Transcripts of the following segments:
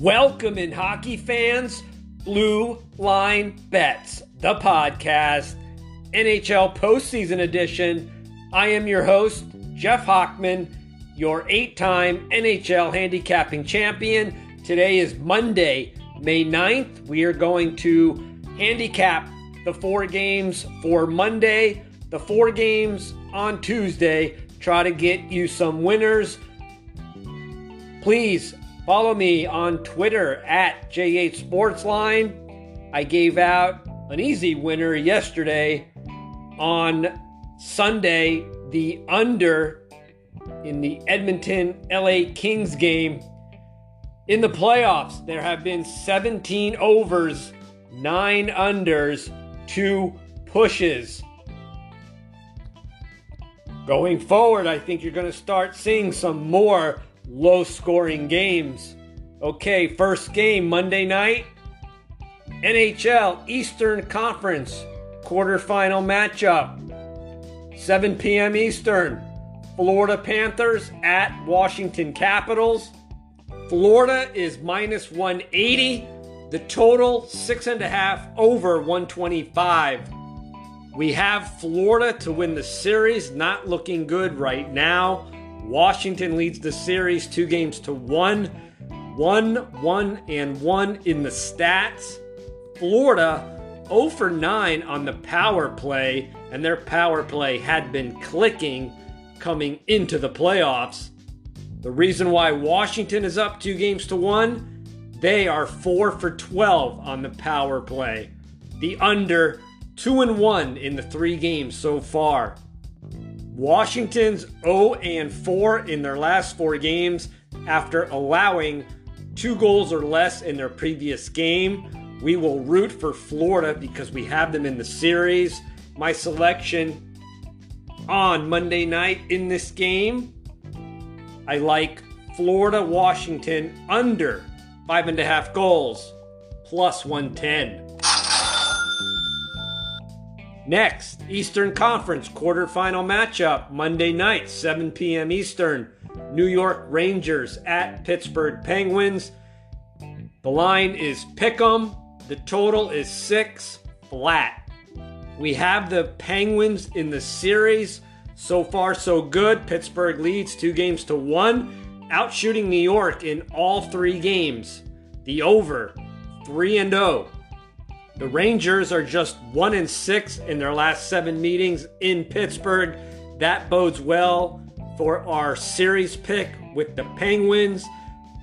Welcome in hockey fans, Blue Line Bets, the podcast, NHL postseason edition. I am your host, Jeff Hochman, your eight time NHL handicapping champion. Today is Monday, May 9th. We are going to handicap the four games for Monday, the four games on Tuesday, try to get you some winners. Please follow me on Twitter at J8 Sportsline. I gave out an easy winner yesterday on Sunday, the under in the Edmonton LA Kings game. In the playoffs, there have been 17 overs, 9 unders, 2 pushes. Going forward, I think you're going to start seeing some more low scoring games. Okay, first game Monday night NHL Eastern Conference quarterfinal matchup. 7 p.m. Eastern. Florida Panthers at Washington Capitals. Florida is minus 180. The total, six and a half over 125. We have Florida to win the series, not looking good right now. Washington leads the series two games to one. One, one, and one in the stats. Florida 0 for 9 on the power play, and their power play had been clicking coming into the playoffs. The reason why Washington is up two games to one, they are 4 for 12 on the power play. The under 2 and 1 in the three games so far. Washington's 0 and 4 in their last four games after allowing two goals or less in their previous game. We will root for Florida because we have them in the series. My selection on Monday night in this game, I like Florida Washington under five and a half goals plus 110. Next, Eastern Conference quarterfinal matchup Monday night, 7 p.m. Eastern. New York Rangers at Pittsburgh Penguins. The line is Pick'em. The total is six flat. We have the Penguins in the series. So far, so good. Pittsburgh leads two games to one, outshooting New York in all three games. The over, 3 and 0. The Rangers are just 1 and 6 in their last 7 meetings in Pittsburgh. That bodes well for our series pick with the Penguins.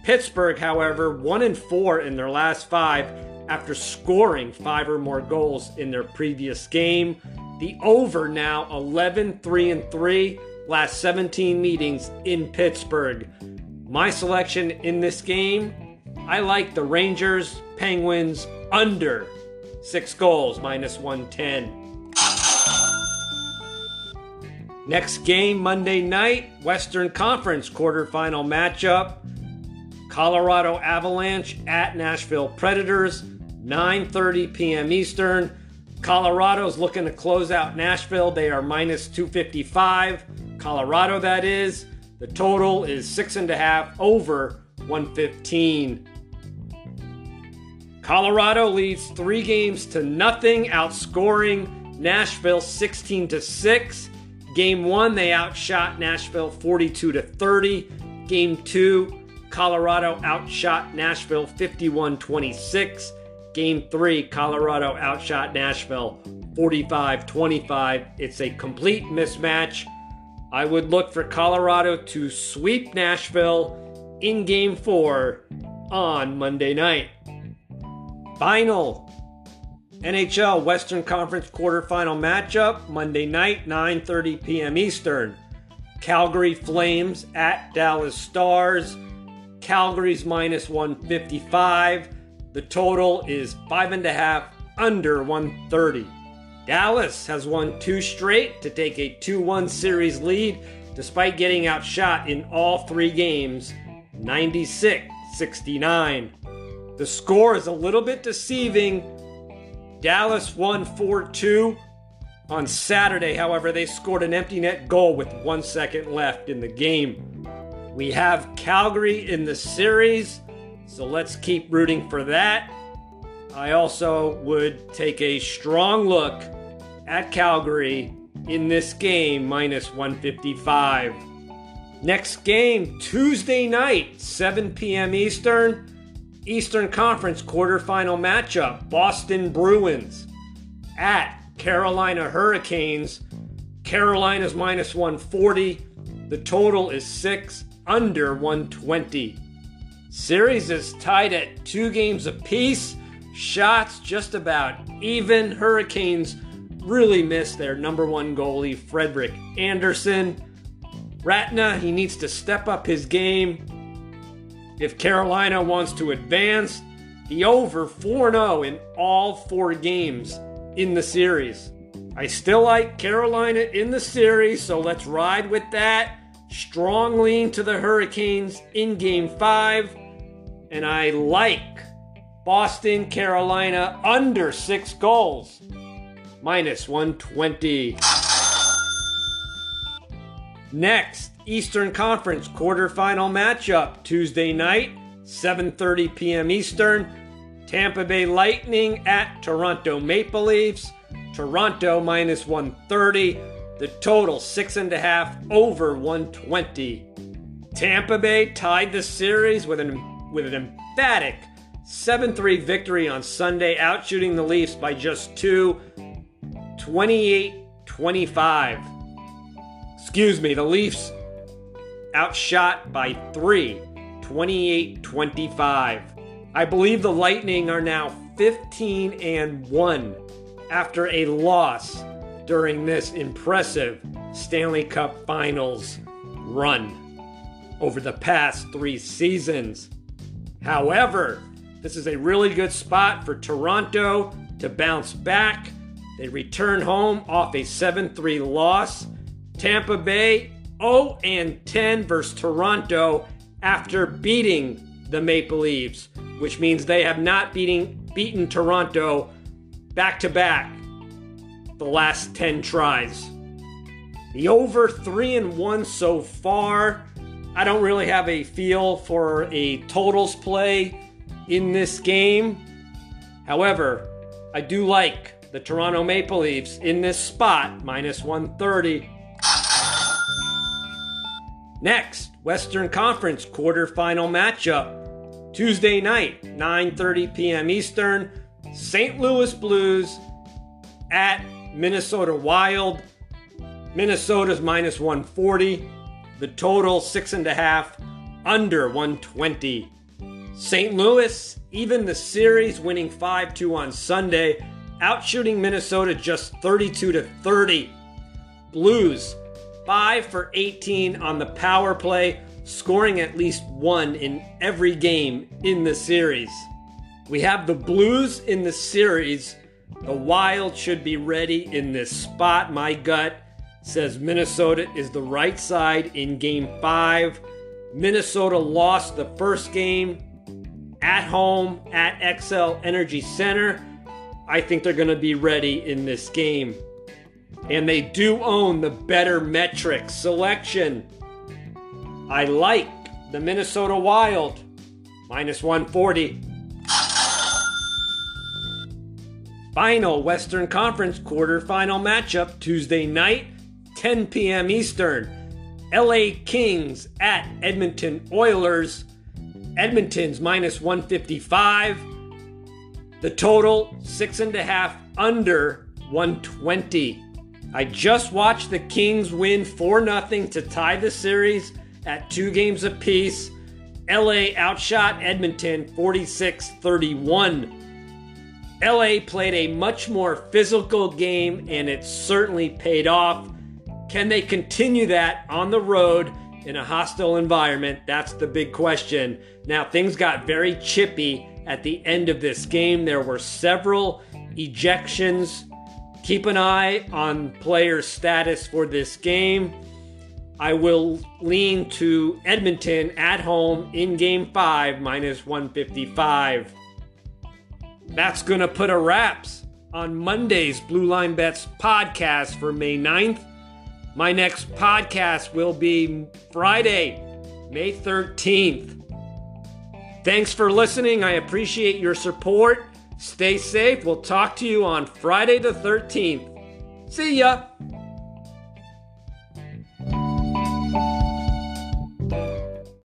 Pittsburgh, however, 1 and 4 in their last 5 after scoring 5 or more goals in their previous game. The over now 11 3 and 3 last 17 meetings in Pittsburgh. My selection in this game, I like the Rangers Penguins under Six goals, minus 110. Next game, Monday night, Western Conference quarterfinal matchup. Colorado Avalanche at Nashville Predators, 9:30 p.m. Eastern. Colorado's looking to close out Nashville. They are minus 255. Colorado, that is. The total is six and a half over 115. Colorado leads three games to nothing, outscoring Nashville 16 to 6. Game one, they outshot Nashville 42 to 30. Game two, Colorado outshot Nashville 51 26. Game three, Colorado outshot Nashville 45 25. It's a complete mismatch. I would look for Colorado to sweep Nashville in game four on Monday night. Final NHL Western Conference quarterfinal matchup Monday night 9:30 p.m. Eastern. Calgary Flames at Dallas Stars. Calgary's minus 155. The total is five and a half under 130. Dallas has won two straight to take a 2 1 series lead despite getting outshot in all three games 96 69. The score is a little bit deceiving. Dallas won 4 2. On Saturday, however, they scored an empty net goal with one second left in the game. We have Calgary in the series. So let's keep rooting for that. I also would take a strong look at Calgary in this game, minus 155. Next game, Tuesday night, 7 p.m. Eastern, Eastern Conference quarterfinal matchup Boston Bruins at Carolina Hurricanes. Carolina's minus 140. The total is six under 120. Series is tied at two games apiece. Shots just about even. Hurricanes really miss their number one goalie, Frederik Andersen. Raanta, he needs to step up his game. If Carolina wants to advance, the over 4 0 in all four games in the series. I still like Carolina in the series, so let's ride with that. Strong lean to the Hurricanes in game five. And I like Boston, Carolina under six goals, minus 120. Next, Eastern Conference quarterfinal matchup Tuesday night, 7:30 p.m. Eastern. Tampa Bay Lightning at Toronto Maple Leafs. Toronto minus 130. The total six and a half over 120. Tampa Bay tied the series with an with an emphatic 7-3 victory on Sunday, outshooting the Leafs by just two, 28-25. Excuse me, the Leafs outshot by three, 28 25. I believe the Lightning are now 15 and 1 after a loss during this impressive Stanley Cup Finals run over the past three seasons. However, this is a really good spot for Toronto to bounce back. They return home off a 7 3 loss Tampa Bay 0 and 10 versus Toronto after beating the Maple Leafs, which means they have not beating, beaten Toronto back to back the last 10 tries. The over 3 and 1 so far. I don't really have a feel for a totals play in this game. However, I do like the Toronto Maple Leafs in this spot, minus 130. Next, Western Conference quarterfinal matchup. Tuesday night, 9:30 p.m. Eastern, St. Louis Blues at Minnesota Wild. Minnesota's minus 140. The total six and a half, under 120. St. Louis, even the series winning 5 2 on Sunday, outshooting Minnesota just 32 to 30. Blues 5 for 18 on the power play, scoring at least one in every game in the series. We have the Blues in the series. The Wild should be ready in this spot. My gut says Minnesota is the right side in game five. Minnesota lost the first game at home at Xcel Energy Center. I think they're going to be ready in this game and they do own the better metric selection. I like the Minnesota Wild, minus 140. Final Western Conference quarterfinal matchup Tuesday night, 10 p.m. Eastern. LA Kings at Edmonton Oilers. Edmonton's minus 155. The total, six and a half under 120. I just watched the Kings win 4 0 to tie the series at two games apiece. LA outshot Edmonton 46 31. LA played a much more physical game and it certainly paid off. Can they continue that on the road in a hostile environment? That's the big question. Now, things got very chippy at the end of this game. There were several ejections Keep an eye on player status for this game. I will lean to Edmonton at home in game five, minus 155. That's going to put a wraps on Monday's Blue Line Bets podcast for May 9th. My next podcast will be Friday, May 13th. Thanks for listening. I appreciate your support. Stay safe. We'll talk to you on Friday the 13th. See ya.